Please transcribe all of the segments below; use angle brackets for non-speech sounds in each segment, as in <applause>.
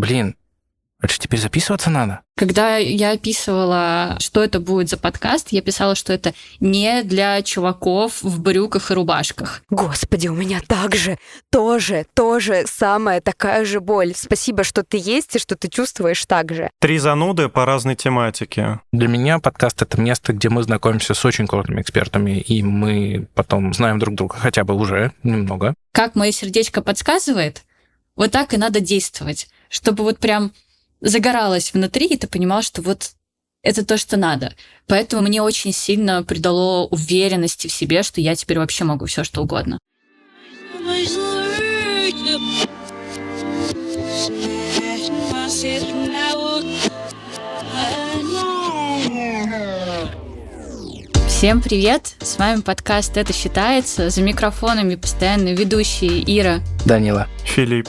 Блин, это же теперь записываться надо? Когда я описывала, что это будет за подкаст, я писала, что это не для чуваков в брюках и рубашках. Господи, у меня так же, тоже, тоже самая такая же боль. Спасибо, что ты есть и что ты чувствуешь так же. Три зануды по разной тематике. Для меня подкаст — это место, где мы знакомимся с очень крутыми экспертами, и мы потом знаем друг друга хотя бы уже немного. Как мое сердечко подсказывает, вот так и надо действовать, чтобы вот прям загоралось внутри, и ты понимал, что вот это то, что надо. Поэтому мне очень сильно придало уверенности в себе, что я теперь вообще могу все что угодно. Всем привет! С вами подкаст «Это считается». За микрофонами постоянно ведущие Ира. Данила. Филипп.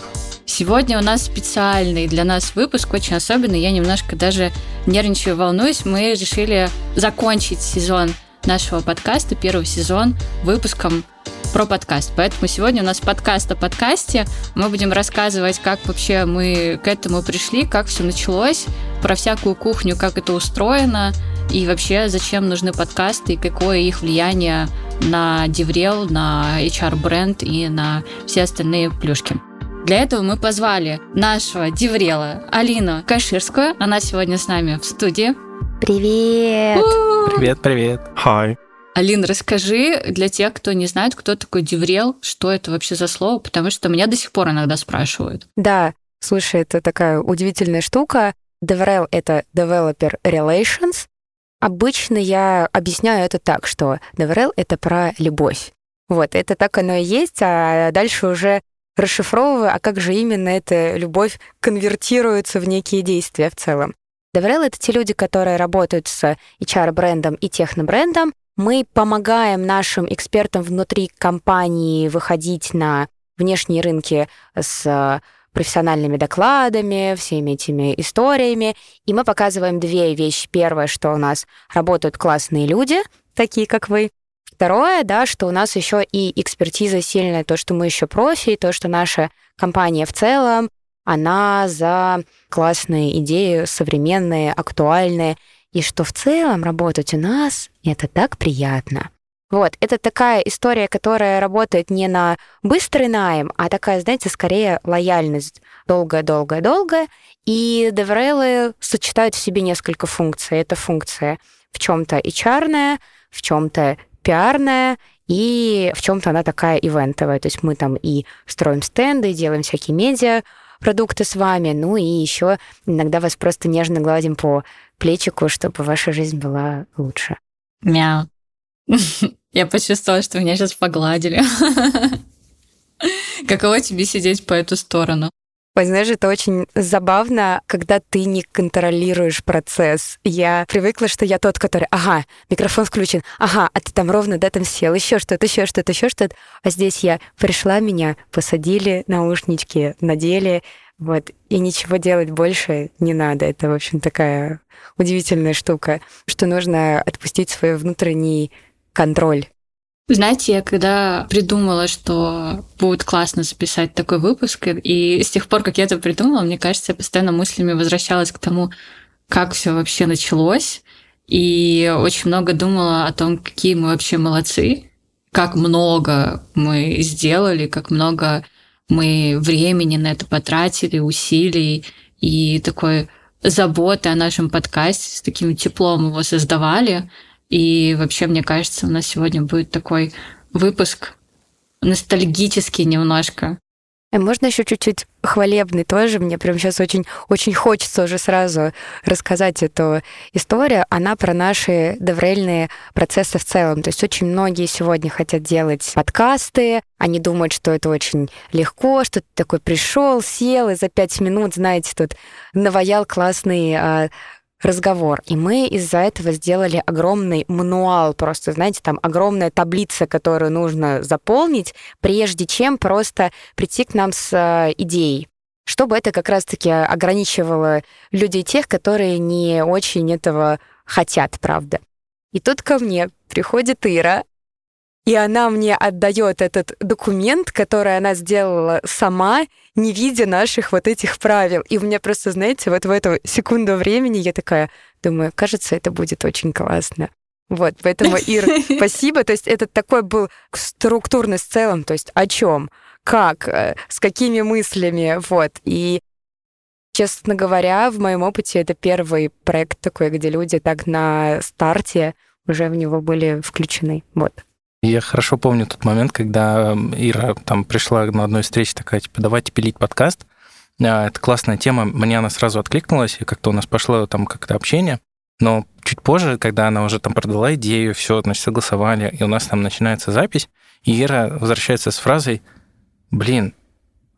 Сегодня у нас специальный для нас выпуск, очень особенный. Я немножко даже нервничаю, волнуюсь. Мы решили закончить сезон нашего подкаста, первый сезон, выпуском про подкаст. Поэтому сегодня у нас подкаст о подкасте. Мы будем рассказывать, как вообще мы к этому пришли, как все началось, про всякую кухню, как это устроено, и вообще зачем нужны подкасты, и какое их влияние на DevRel, на HR-бренд и на все остальные плюшки. Для этого мы позвали нашего DevRel а Алину Каширскую. Она сегодня с нами в студии. Привет! Привет, привет. Hi. Алин, расскажи для тех, кто не знает, кто такой DevRel, что это вообще за слово, потому что меня до сих пор иногда спрашивают. Да, слушай, это такая удивительная штука. DevRel — это Developer Relations. Обычно я объясняю это так, что DevRel — это про любовь. Вот, это так оно и есть, а дальше уже расшифровываю, а как же именно эта любовь конвертируется в некие действия в целом. DevRel — это те люди, которые работают с HR-брендом и технобрендом. Мы помогаем нашим экспертам внутри компании выходить на внешние рынки с профессиональными докладами, всеми этими историями. И мы показываем две вещи. Первое, что у нас работают классные люди, такие как вы, Второе, да, что у нас еще и экспертиза сильная, то, что мы еще профи, то, что наша компания в целом, она за классные идеи, современные, актуальные, и что в целом работать у нас — это так приятно. Вот, это такая история, которая работает не на быстрый найм, а такая, знаете, скорее лояльность долгая-долгая-долгая. И DevRel сочетают в себе несколько функций. Это функция в чем-то HR, в чем-то пиарная, и в чем-то она такая ивентовая. То есть мы там и строим стенды, делаем всякие медиа, продукты с вами, ну и еще иногда вас просто нежно гладим по плечику, чтобы ваша жизнь была лучше. Мяу. <laughs> Я почувствовала, что меня сейчас погладили. <laughs> Каково тебе сидеть по эту сторону? Ой, знаешь, это очень забавно, когда ты не контролируешь процесс. Я привыкла, что я тот, который, ага, микрофон включен, ага, а ты там ровно, да, там сел, еще что-то, еще что-то, еще что-то. А здесь я пришла, меня посадили, наушнички надели, вот, и ничего делать больше не надо. Это, в общем, такая удивительная штука, что нужно отпустить свой внутренний контроль знаете, я когда придумала, что будет классно записать такой выпуск, и с тех пор, как я это придумала, мне кажется, я постоянно мыслями возвращалась к тому, как все вообще началось, и очень много думала о том, какие мы вообще молодцы, как много мы сделали, как много мы времени на это потратили, усилий и такой заботы о нашем подкасте, с таким теплом его создавали – и вообще, мне кажется, у нас сегодня будет такой выпуск ностальгический немножко. А можно еще чуть-чуть хвалебный тоже? Мне прям сейчас очень, очень хочется уже сразу рассказать эту историю. Она про наши деврельные процессы в целом. То есть очень многие сегодня хотят делать подкасты. Они думают, что это очень легко, что ты такой пришел, сел и за пять минут, знаете, тут наваял классный а, разговор. И мы из-за этого сделали огромный мануал, просто, знаете, там огромная таблица, которую нужно заполнить, прежде чем просто прийти к нам с э, идеей чтобы это как раз-таки ограничивало людей тех, которые не очень этого хотят, правда. И тут ко мне приходит Ира, и она мне отдает этот документ, который она сделала сама, не видя наших вот этих правил. И у меня просто, знаете, вот в эту секунду времени я такая думаю, кажется, это будет очень классно. Вот, поэтому, <laughs> Ир, спасибо. То есть это такой был структурность в целом, то есть о чем, как, э, с какими мыслями, вот. И Честно говоря, в моем опыте это первый проект такой, где люди так на старте уже в него были включены. Вот. Я хорошо помню тот момент, когда Ира там пришла на одной встрече такая, типа, давайте пилить подкаст. А, это классная тема, мне она сразу откликнулась, и как-то у нас пошло там как-то общение. Но чуть позже, когда она уже там продала идею, все, значит, согласовали, и у нас там начинается запись, и Ира возвращается с фразой, блин,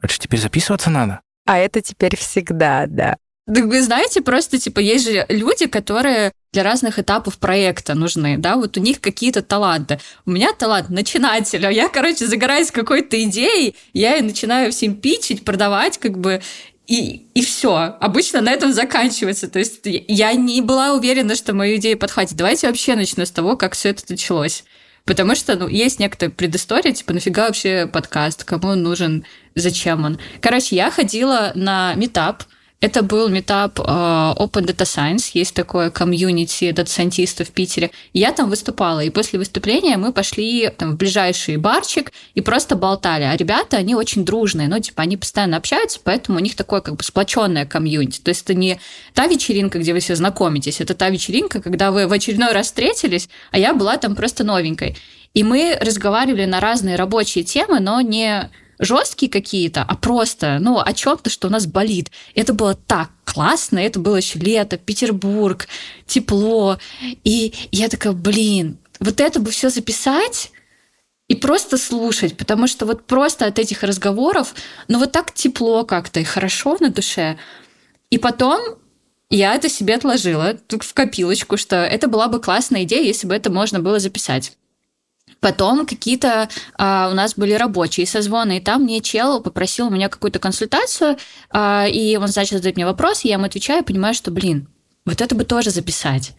это же теперь записываться надо? А это теперь всегда, да. Так вы знаете, просто, типа, есть же люди, которые для разных этапов проекта нужны, да, вот у них какие-то таланты. У меня талант начинателя, я, короче, загораюсь какой-то идеей, я и начинаю всем пичить, продавать, как бы, и, и все. Обычно на этом заканчивается. То есть я не была уверена, что мою идею подхватит. Давайте вообще начну с того, как все это началось. Потому что, ну, есть некоторая предыстория, типа, нафига вообще подкаст, кому он нужен, зачем он. Короче, я ходила на метап, это был метап э, Open Data Science, есть такое комьюнити дата-сайентистов в Питере. Я там выступала, и после выступления мы пошли там, в ближайший барчик и просто болтали. А ребята, они очень дружные, ну, типа, они постоянно общаются, поэтому у них такое как бы сплоченное комьюнити. То есть это не та вечеринка, где вы все знакомитесь, это та вечеринка, когда вы в очередной раз встретились, а я была там просто новенькой. И мы разговаривали на разные рабочие темы, но не жесткие какие-то, а просто, ну, о чем-то, что у нас болит. Это было так классно, это было еще лето, Петербург, тепло. И я такая, блин, вот это бы все записать и просто слушать, потому что вот просто от этих разговоров, ну вот так тепло как-то и хорошо на душе. И потом я это себе отложила в копилочку, что это была бы классная идея, если бы это можно было записать. Потом какие-то а, у нас были рабочие созвоны, и там мне чел попросил у меня какую-то консультацию, а, и он начал задать мне вопрос, и я ему отвечаю, понимаю, что, блин, вот это бы тоже записать.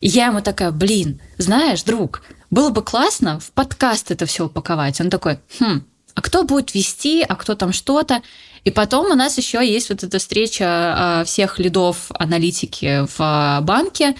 И я ему такая, блин, знаешь, друг, было бы классно в подкаст это все упаковать. Он такой, хм, а кто будет вести, а кто там что-то. И потом у нас еще есть вот эта встреча а, всех лидов аналитики в а, банке,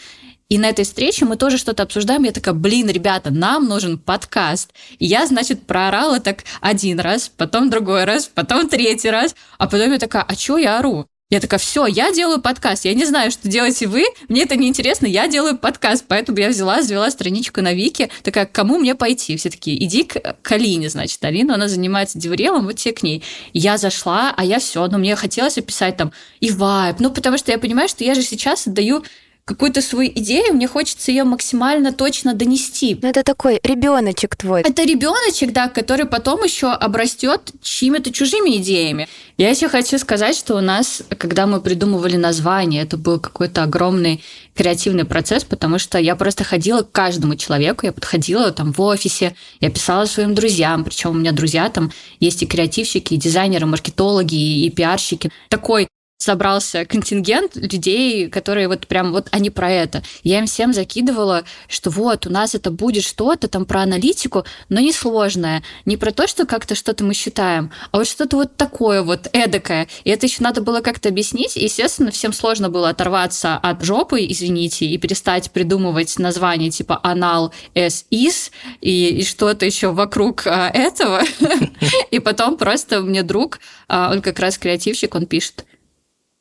и на этой встрече мы тоже что-то обсуждаем. Я такая, блин, ребята, нам нужен подкаст. И я, значит, проорала так один раз, потом другой раз, потом третий раз. А потом я такая, а чё я ору? Я такая, все, я делаю подкаст. Я не знаю, что делаете вы, мне это неинтересно, я делаю подкаст. Поэтому я взяла, завела страничку на Вики, такая, к кому мне пойти? Все такие, иди к, к Алине, значит. Алина, она занимается деврелом, вот те к ней. Я зашла, а я все, но мне хотелось описать там и вайб, ну, потому что я понимаю, что я же сейчас отдаю какую-то свою идею, мне хочется ее максимально точно донести. Ну, это такой ребеночек твой. Это ребеночек, да, который потом еще обрастет чьими-то чужими идеями. Я еще хочу сказать, что у нас, когда мы придумывали название, это был какой-то огромный креативный процесс, потому что я просто ходила к каждому человеку, я подходила там в офисе, я писала своим друзьям, причем у меня друзья там есть и креативщики, и дизайнеры, маркетологи, и пиарщики. Такой собрался контингент людей, которые вот прям вот они про это. Я им всем закидывала, что вот, у нас это будет что-то там про аналитику, но не сложное. Не про то, что как-то что-то мы считаем, а вот что-то вот такое вот эдакое. И это еще надо было как-то объяснить. И, естественно, всем сложно было оторваться от жопы, извините, и перестать придумывать название типа анал as is и, и что-то еще вокруг а, этого. <laughs> И потом просто мне друг, а, он как раз креативщик, он пишет,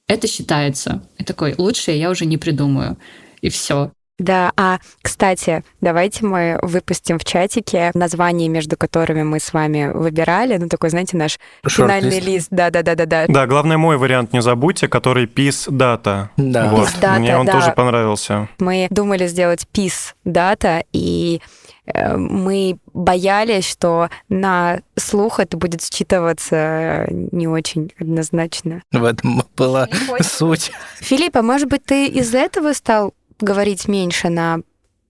это считается. И такой, лучше я уже не придумаю. И все. Да, а, кстати, давайте мы выпустим в чатике названия, между которыми мы с вами выбирали. Ну, такой, знаете, наш финальный лист. Да-да-да-да-да. Да, главное, мой вариант не забудьте, который PIS дата. Да. Вот. Peace data, Мне он да. тоже понравился. Мы думали сделать PIS дата, и мы боялись, что на слух это будет считываться не очень однозначно. В этом была суть. Филипп, а может быть, ты из этого стал говорить меньше на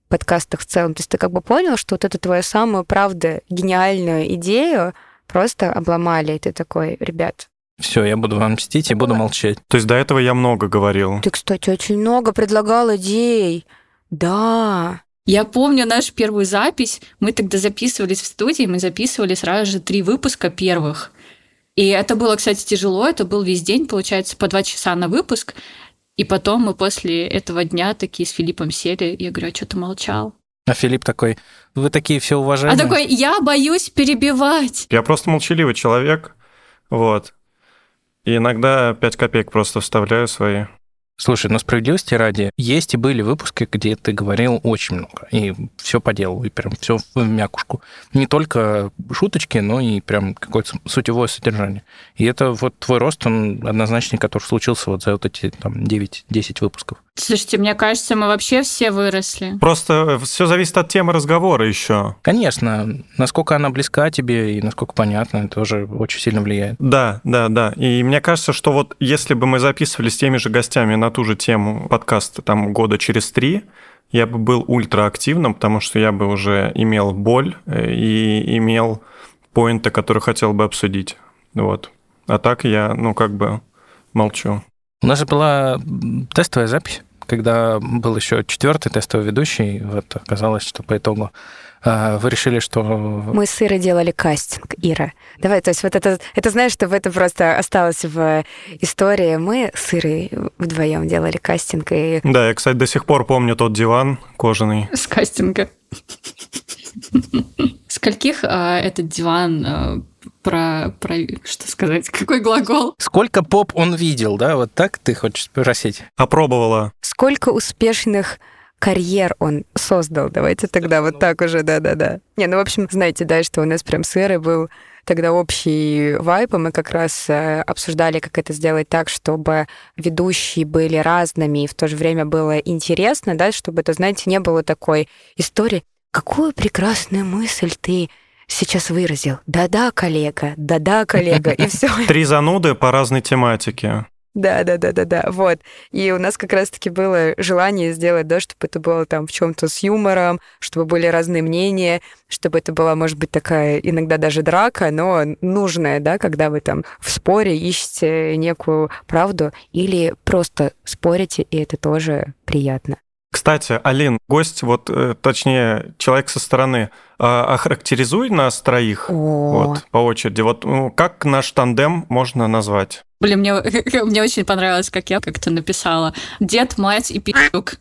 подкастах в целом? То есть ты как бы понял, что вот эту твою самую, правда, гениальную идею просто обломали, и ты такой, ребят, Все, я буду вам мстить и буду молчать. То есть до этого я много говорил. ты, кстати, очень много предлагал идей. Да, Я помню нашу первую запись. Мы тогда записывались в студии, мы записывали сразу же три выпуска первых. И это было, кстати, тяжело. Это был весь день, получается, по два часа на выпуск. И потом мы после этого дня такие с Филиппом сели. Я говорю, а что ты молчал? А Филипп такой, вы такие все уважаемые. А такой, я боюсь перебивать. Я просто молчаливый человек, вот. И иногда 5 копеек просто вставляю свои. Слушай, ну справедливости ради, есть и были выпуски, где ты говорил очень много, и все по делу, и прям все в мякушку. Не только шуточки, но и прям какое-то сутевое содержание. И это вот твой рост, он однозначный, который случился вот за вот эти там 9-10 выпусков. Слушайте, мне кажется, мы вообще все выросли. Просто все зависит от темы разговора еще. Конечно, насколько она близка тебе и насколько понятна, это тоже очень сильно влияет. Да, да, да. И мне кажется, что вот если бы мы записывали с теми же гостями на ту же тему подкаста там года через три, я бы был ультраактивным, потому что я бы уже имел боль э, и имел поинты, которые хотел бы обсудить. Вот. А так я, ну, как бы молчу. У нас же была тестовая запись когда был еще четвертый тестовый ведущий, вот оказалось, что по итогу а, вы решили, что... Мы с Ирой делали кастинг, Ира. Давай, то есть вот это, это знаешь, чтобы это просто осталось в истории. Мы с Ирой вдвоем делали кастинг. И... Да, я, кстати, до сих пор помню тот диван кожаный. С кастинга. Скольких а, этот диван а, про, про... Что сказать? <laughs> Какой глагол? Сколько поп он видел, да? Вот так ты хочешь спросить? Опробовала. Сколько успешных карьер он создал. Давайте тогда вот так уже, да-да-да. Не, ну, в общем, знаете, да, что у нас прям с Эрой был тогда общий вайп, и мы как раз э, обсуждали, как это сделать так, чтобы ведущие были разными, и в то же время было интересно, да, чтобы это, знаете, не было такой истории. Какую прекрасную мысль ты сейчас выразил. Да-да, коллега, да-да, коллега, и <laughs> все. Три зануды по разной тематике. Да, да, да, да, да. Вот. И у нас как раз-таки было желание сделать, да, чтобы это было там в чем-то с юмором, чтобы были разные мнения, чтобы это была, может быть, такая иногда даже драка, но нужная, да, когда вы там в споре ищете некую правду или просто спорите, и это тоже приятно. Кстати, Алин, гость, вот, э, точнее, человек со стороны, а, охарактеризуй нас троих вот, по очереди. Вот ну, как наш тандем можно назвать? Блин, мне, <laughs> мне очень понравилось, как я как-то написала. Дед, мать и пи***к.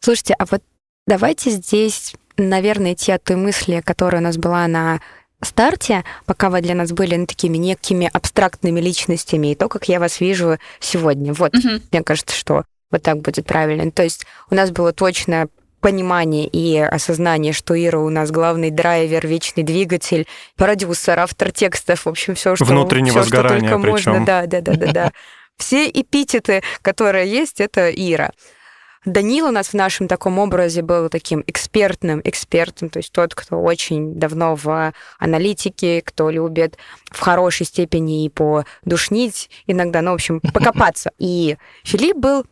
Слушайте, а вот давайте здесь, наверное, идти от той мысли, которая у нас была на старте, пока вы для нас были ну, такими некими абстрактными личностями, и то, как я вас вижу сегодня. Вот, угу. мне кажется, что вот так будет правильно. То есть у нас было точно понимание и осознание, что Ира у нас главный драйвер, вечный двигатель, продюсер, автор текстов, в общем, все, что, Внутреннего все, что только причем. можно. Да, да, да, да, да. <laughs> Все эпитеты, которые есть, это Ира. Данил у нас в нашем таком образе был таким экспертным экспертом, то есть тот, кто очень давно в аналитике, кто любит в хорошей степени и подушнить иногда, ну, в общем, покопаться. И Филипп был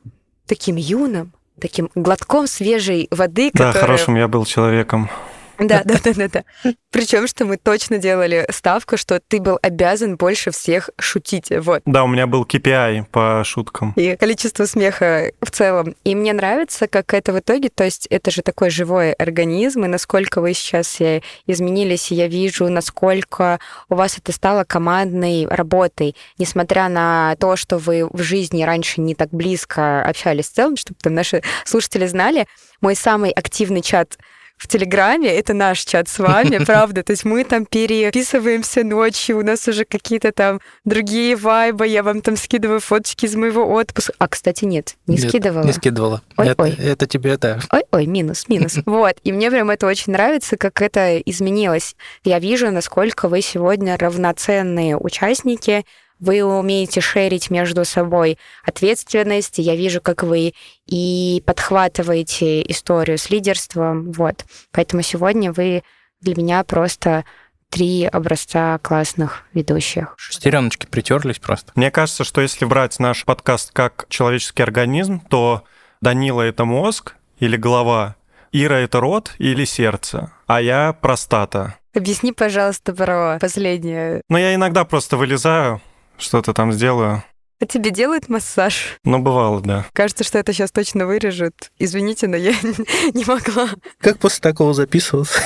таким юным, таким глотком свежей воды, Да, которая... хорошим я был человеком. Да, да, да, да, да. Причем, что мы точно делали ставку, что ты был обязан больше всех шутить. Вот. Да, у меня был KPI по шуткам. И количество смеха в целом. И мне нравится, как это в итоге, то есть это же такой живой организм, и насколько вы сейчас изменились, и я вижу, насколько у вас это стало командной работой, несмотря на то, что вы в жизни раньше не так близко общались в целом, чтобы там наши слушатели знали, мой самый активный чат в Телеграме, это наш чат с вами, <laughs> правда. То есть мы там переписываемся ночью, у нас уже какие-то там другие вайбы, я вам там скидываю фоточки из моего отпуска. А, кстати, нет, не нет, скидывала. Не скидывала. Ой, это, ой. это тебе, да. Ой-ой, минус, минус. <laughs> Вот, и мне прям это очень нравится, как это изменилось. Я вижу, насколько вы сегодня равноценные участники, вы умеете шерить между собой ответственность, я вижу, как вы и подхватываете историю с лидерством, вот. Поэтому сегодня вы для меня просто три образца классных ведущих. Шестереночки притерлись просто. Мне кажется, что если брать наш подкаст как человеческий организм, то Данила — это мозг или голова, Ира — это рот или сердце, а я — простата. Объясни, пожалуйста, про последнее. Ну, я иногда просто вылезаю, что-то там сделаю. А тебе делают массаж? Ну, бывало, да. Кажется, что это сейчас точно вырежут. Извините, но я <laughs> не могла. Как после такого записываться?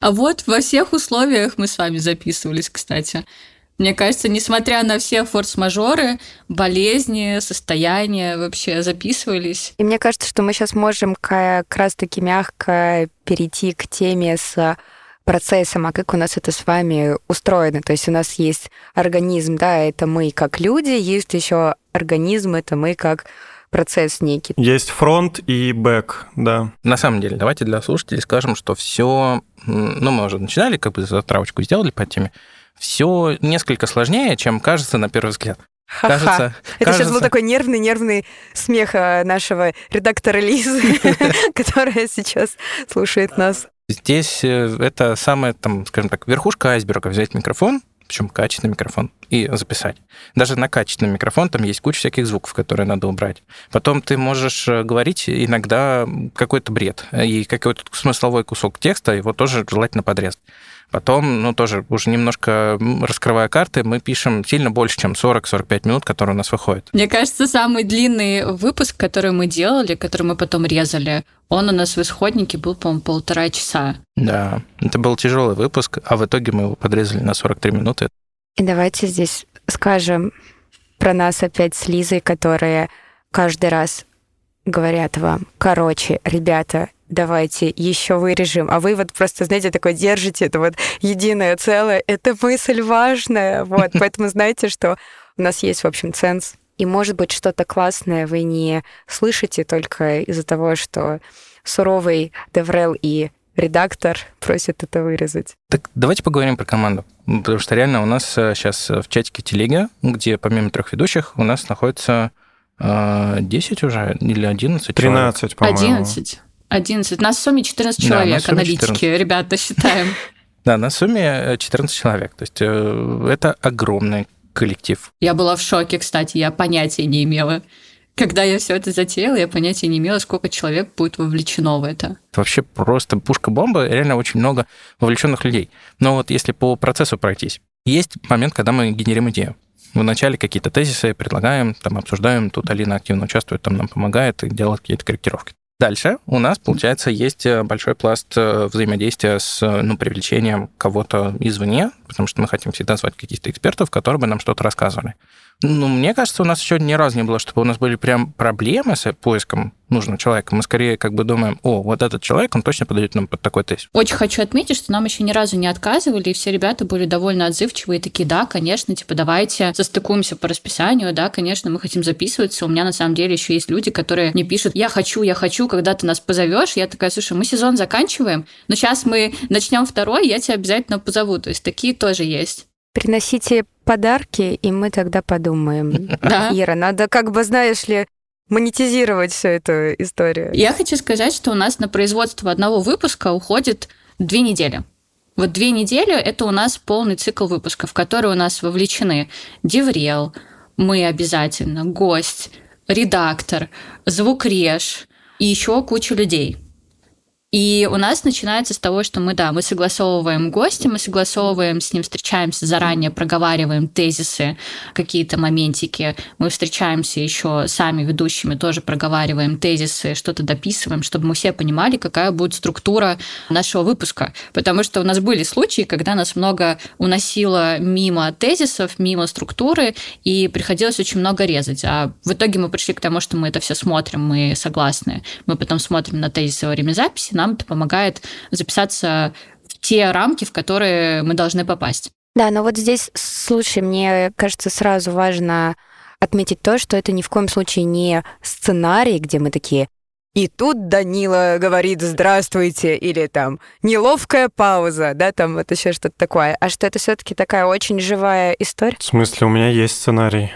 А вот во всех условиях мы с вами записывались, кстати. Мне кажется, несмотря на все форс-мажоры, болезни, состояния вообще записывались. И мне кажется, что мы сейчас можем как раз-таки мягко перейти к теме с процессом, а как у нас это с вами устроено. То есть у нас есть организм, да, это мы как люди, есть еще организм, это мы как процесс некий. Есть фронт и бэк, да. На самом деле, давайте для слушателей скажем, что все, ну, мы уже начинали, как бы затравочку сделали по теме, все несколько сложнее, чем кажется на первый взгляд. Ха-ха. Кажется, Это кажется... сейчас был такой нервный-нервный смех а, нашего редактора Лизы, <laughs> <laughs> которая сейчас слушает нас. Здесь э, это самая, там, скажем так, верхушка айсберга. Взять микрофон, причем качественный микрофон, и записать. Даже на качественный микрофон там есть куча всяких звуков, которые надо убрать. Потом ты можешь э, говорить иногда какой-то бред, и какой-то смысловой кусок текста, его тоже желательно подрезать. Потом, ну, тоже уже немножко раскрывая карты, мы пишем сильно больше, чем 40-45 минут, которые у нас выходят. Мне кажется, самый длинный выпуск, который мы делали, который мы потом резали, он у нас в исходнике был, по-моему, полтора часа. Да, это был тяжелый выпуск, а в итоге мы его подрезали на 43 минуты. И давайте здесь скажем про нас опять с Лизой, которые каждый раз говорят вам, короче, ребята, давайте еще вырежем, а вы вот просто, знаете, такой держите это вот единое целое, это мысль важная, вот, <laughs> поэтому знаете, что у нас есть, в общем, ценз, и, может быть, что-то классное вы не слышите только из-за того, что суровый Деврел и редактор просят это вырезать. Так давайте поговорим про команду. Потому что реально у нас сейчас э, в чатике телега, где помимо трех ведущих у нас находится 10 э, уже или 11 13, по-моему. 11. 11. На сумме 14 человек, да, аналитики, 14. ребята, считаем. <laughs> Да, на сумме 14 человек. То есть э, это огромный коллектив. Я была в шоке, кстати, я понятия не имела. Когда я все это затеяла, я понятия не имела, сколько человек будет вовлечено в это. Вообще просто пушка-бомба, реально очень много вовлеченных людей. Но вот если по процессу пройтись, есть момент, когда мы генерим идею. Вначале какие-то тезисы предлагаем, там обсуждаем, тут Алина активно участвует, там нам помогает и делает какие-то корректировки. Дальше у нас, получается, есть э, большой пласт э, взаимодействия с э, ну, привлечением кого-то извне, потому что мы хотим всегда звать каких-то экспертов, которые бы нам что-то рассказывали. Ну, мне кажется, у нас еще ни разу не было, чтобы у нас были прям проблемы с поиском нужного человека. Мы скорее как бы думаем, о, вот этот человек, он точно подойдет нам под такой тест. Очень хочу отметить, что нам еще ни разу не отказывали, и все ребята были довольно отзывчивые, такие, да, конечно, типа, давайте состыкуемся по расписанию, да, конечно, мы хотим записываться. У меня на самом деле еще есть люди, которые мне пишут, я хочу, я хочу, когда ты нас позовешь. Я такая, слушай, мы сезон заканчиваем, но сейчас мы начнем второй, я тебя обязательно позову. То есть такие тоже есть. Приносите подарки, и мы тогда подумаем. Да. Ира, надо как бы, знаешь ли, монетизировать всю эту историю. Я хочу сказать, что у нас на производство одного выпуска уходит две недели. Вот две недели – это у нас полный цикл выпусков, в который у нас вовлечены Деврел, мы обязательно, гость, редактор, звукреж и еще куча людей – и у нас начинается с того, что мы, да, мы согласовываем гостя, мы согласовываем с ним, встречаемся заранее, проговариваем тезисы, какие-то моментики. Мы встречаемся еще сами ведущими, тоже проговариваем тезисы, что-то дописываем, чтобы мы все понимали, какая будет структура нашего выпуска. Потому что у нас были случаи, когда нас много уносило мимо тезисов, мимо структуры, и приходилось очень много резать. А в итоге мы пришли к тому, что мы это все смотрим, мы согласны. Мы потом смотрим на тезисы во время записи, нам это помогает записаться в те рамки, в которые мы должны попасть. Да, но вот здесь, слушай, мне кажется, сразу важно отметить то, что это ни в коем случае не сценарий, где мы такие и тут Данила говорит «здравствуйте» или там «неловкая пауза», да, там вот еще что-то такое. А что это все таки такая очень живая история? В смысле, у меня есть сценарий.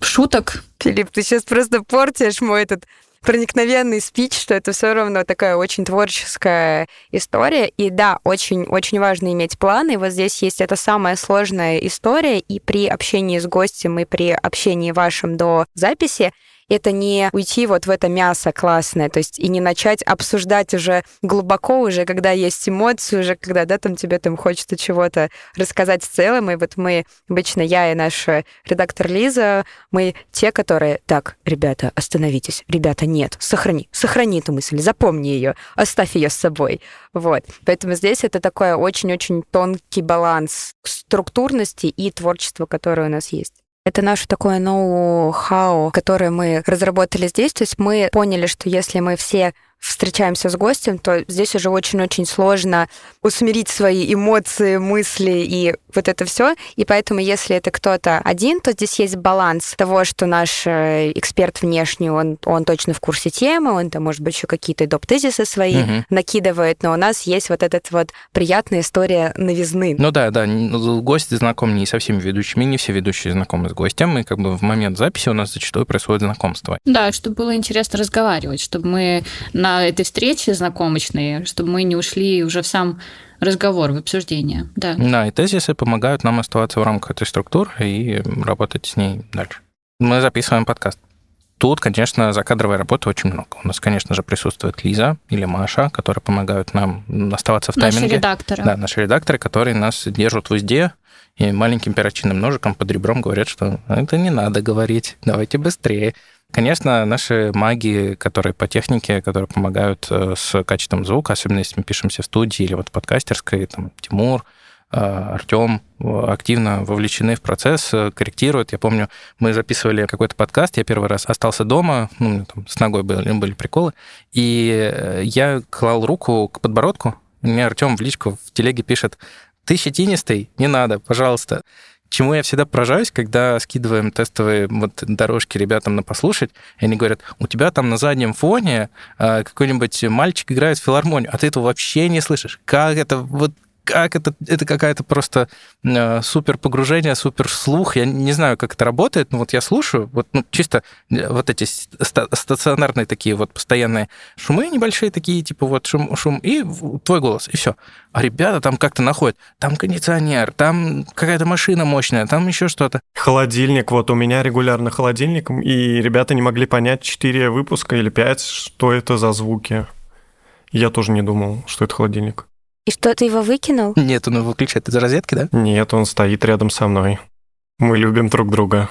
Шуток. Филипп, ты сейчас просто портишь мой этот проникновенный спич, что это все равно такая очень творческая история. И да, очень-очень важно иметь планы. Вот здесь есть эта самая сложная история. И при общении с гостем, и при общении вашем до записи это не уйти вот в это мясо классное, то есть и не начать обсуждать уже глубоко, уже когда есть эмоции, уже когда, да, там тебе там хочется чего-то рассказать в целом, и вот мы, обычно я и наш редактор Лиза, мы те, которые, так, ребята, остановитесь, ребята, нет, сохрани, сохрани эту мысль, запомни ее, оставь ее с собой, вот. Поэтому здесь это такой очень-очень тонкий баланс структурности и творчества, которое у нас есть. Это наше такое ноу-хау, которое мы разработали здесь. То есть мы поняли, что если мы все встречаемся с гостем, то здесь уже очень-очень сложно усмирить свои эмоции, мысли и вот это все. И поэтому, если это кто-то один, то здесь есть баланс того, что наш э, эксперт внешний, он, он точно в курсе темы, он там, может быть, еще какие-то доп. тезисы свои угу. накидывает, но у нас есть вот эта вот приятная история новизны. Ну да, да, гость знаком не со всеми ведущими, не все ведущие знакомы с гостем, и как бы в момент записи у нас зачастую происходит знакомство. Да, чтобы было интересно разговаривать, чтобы мы на на этой встрече знакомочной, чтобы мы не ушли уже в сам разговор, в обсуждение. Да. да, и тезисы помогают нам оставаться в рамках этой структуры и работать с ней дальше. Мы записываем подкаст. Тут, конечно, закадровой работы очень много. У нас, конечно же, присутствует Лиза или Маша, которые помогают нам оставаться в тайминге. Наши редакторы. Да, наши редакторы, которые нас держат в узде и маленьким перочинным ножиком под ребром говорят, что это не надо говорить, давайте быстрее. Конечно, наши маги, которые по технике, которые помогают э, с качеством звука, особенно если мы пишемся в студии или вот в подкастерской, там, Тимур, э, Артем активно вовлечены в процесс, э, корректируют. Я помню, мы записывали какой-то подкаст, я первый раз остался дома, ну, там, с ногой были, были приколы, и я клал руку к подбородку, мне Артем в личку в телеге пишет, ты щетинистый, не надо, пожалуйста. Чему я всегда поражаюсь, когда скидываем тестовые вот дорожки ребятам на послушать, и они говорят, у тебя там на заднем фоне э, какой-нибудь мальчик играет в филармонию, а ты этого вообще не слышишь. Как это? Вот как это, это какая-то просто э, супер погружение, супер слух. Я не знаю, как это работает, но вот я слушаю, вот ну, чисто э, вот эти ста- стационарные такие вот постоянные шумы небольшие такие, типа вот шум, шум и твой голос, и все. А ребята там как-то находят, там кондиционер, там какая-то машина мощная, там еще что-то. Холодильник, вот у меня регулярно холодильник, и ребята не могли понять 4 выпуска или 5, что это за звуки. Я тоже не думал, что это холодильник. И что, ты его выкинул? Нет, он его выключает из розетки, да? Нет, он стоит рядом со мной. Мы любим друг друга.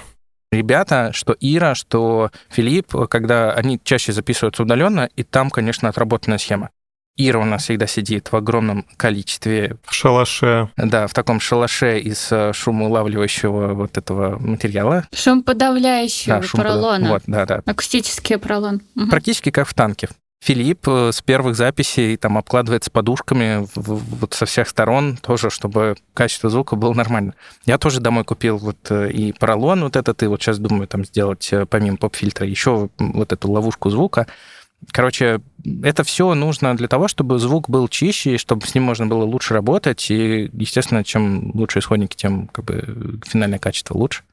Ребята, что Ира, что Филипп, когда они чаще записываются удаленно, и там, конечно, отработанная схема. Ира у нас всегда сидит в огромном количестве. В шалаше. Да, в таком шалаше из э, шумоулавливающего вот этого материала. Шумоподавляющего да, шум поролона. Вот, да, да. Акустический поролон. Угу. Практически как в танке. Филипп э, с первых записей там обкладывается подушками вот со всех сторон тоже, чтобы качество звука было нормально. Я тоже домой купил вот э, и поролон вот этот, и вот сейчас думаю там сделать э, помимо поп-фильтра еще вот эту ловушку звука. Короче, это все нужно для того, чтобы звук был чище, чтобы с ним можно было лучше работать. И, естественно, чем лучше исходники, тем как бы финальное качество лучше.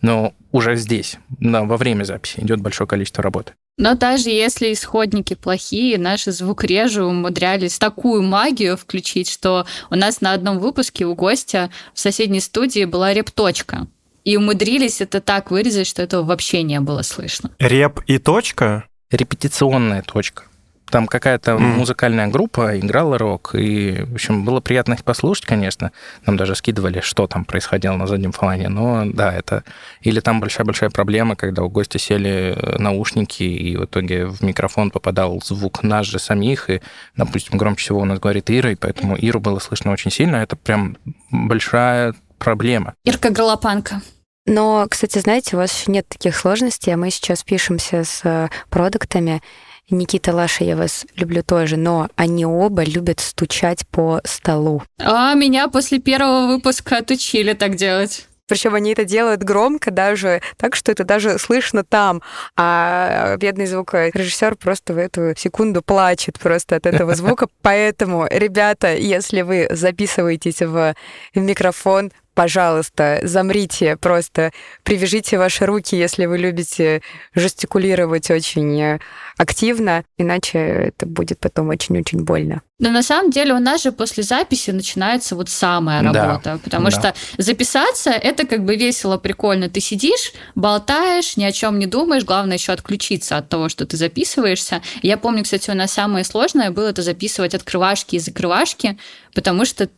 Но уже здесь, да, во время записи идет большое количество работы. Но даже если исходники плохие, наши звукорежи умудрялись такую магию включить, что у нас на одном выпуске у гостя в соседней студии была репточка. И умудрились это так вырезать, что этого вообще не было слышно. Реп и точка? Репетиционная точка. Там какая-то mm. музыкальная группа играла рок, и, в общем, было приятно их послушать, конечно. Нам даже скидывали, что там происходило на заднем фоне, но да, это... Или там большая-большая проблема, когда у гостя сели э, наушники, и в итоге в микрофон попадал звук нас же самих, и, допустим, громче всего у нас говорит Ира, и поэтому Иру было слышно очень сильно. Это прям большая проблема. Ирка Голопанка. Но, кстати, знаете, у вас еще нет таких сложностей, а мы сейчас пишемся с э, продуктами, Никита Лаша, я вас люблю тоже, но они оба любят стучать по столу. А меня после первого выпуска отучили так делать. Причем они это делают громко даже, так что это даже слышно там. А бедный звукорежиссер просто в эту секунду плачет просто от этого звука. <laughs> Поэтому, ребята, если вы записываетесь в микрофон, пожалуйста, замрите, просто привяжите ваши руки, если вы любите жестикулировать очень э, активно, иначе это будет потом очень-очень больно. Но на самом деле у нас же после записи начинается вот самая работа, да, потому да. что записаться это как бы весело, прикольно. Ты сидишь, болтаешь, ни о чем не думаешь, главное еще отключиться от того, что ты записываешься. Я помню, кстати, у нас самое сложное было это записывать открывашки и закрывашки, потому что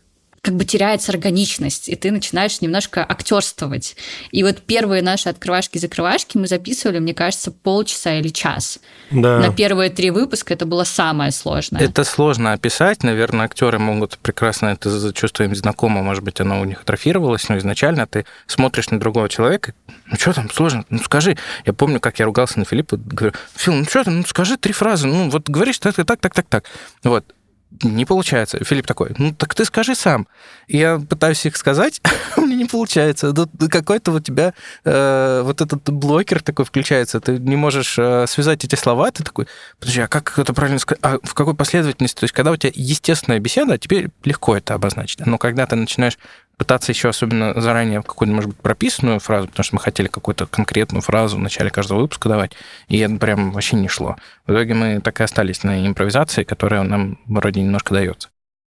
как бы теряется органичность, и ты начинаешь немножко актерствовать. И вот первые наши открывашки-закрывашки мы записывали, мне кажется, полчаса или час. Да. На первые три выпуска это было самое сложное. Это сложно описать. Наверное, актеры могут прекрасно это чувство им знакомо, может быть, оно у них атрофировалось, но изначально ты смотришь на другого человека, ну что там сложно, ну скажи. Я помню, как я ругался на Филиппа, говорю, Фил, ну что там, ну скажи три фразы, ну вот говоришь так, так, так, так, так. Вот не получается. Филипп такой, ну так ты скажи сам. Я пытаюсь их сказать, <laughs> меня не получается. Какой-то у тебя э, вот этот блокер такой включается, ты не можешь э, связать эти слова, ты такой, подожди, а как это правильно сказать? А в какой последовательности? То есть, когда у тебя естественная беседа, тебе легко это обозначить. Но когда ты начинаешь пытаться еще особенно заранее какую-то, может быть, прописанную фразу, потому что мы хотели какую-то конкретную фразу в начале каждого выпуска давать, и это прям вообще не шло. В итоге мы так и остались на импровизации, которая нам вроде немножко дается.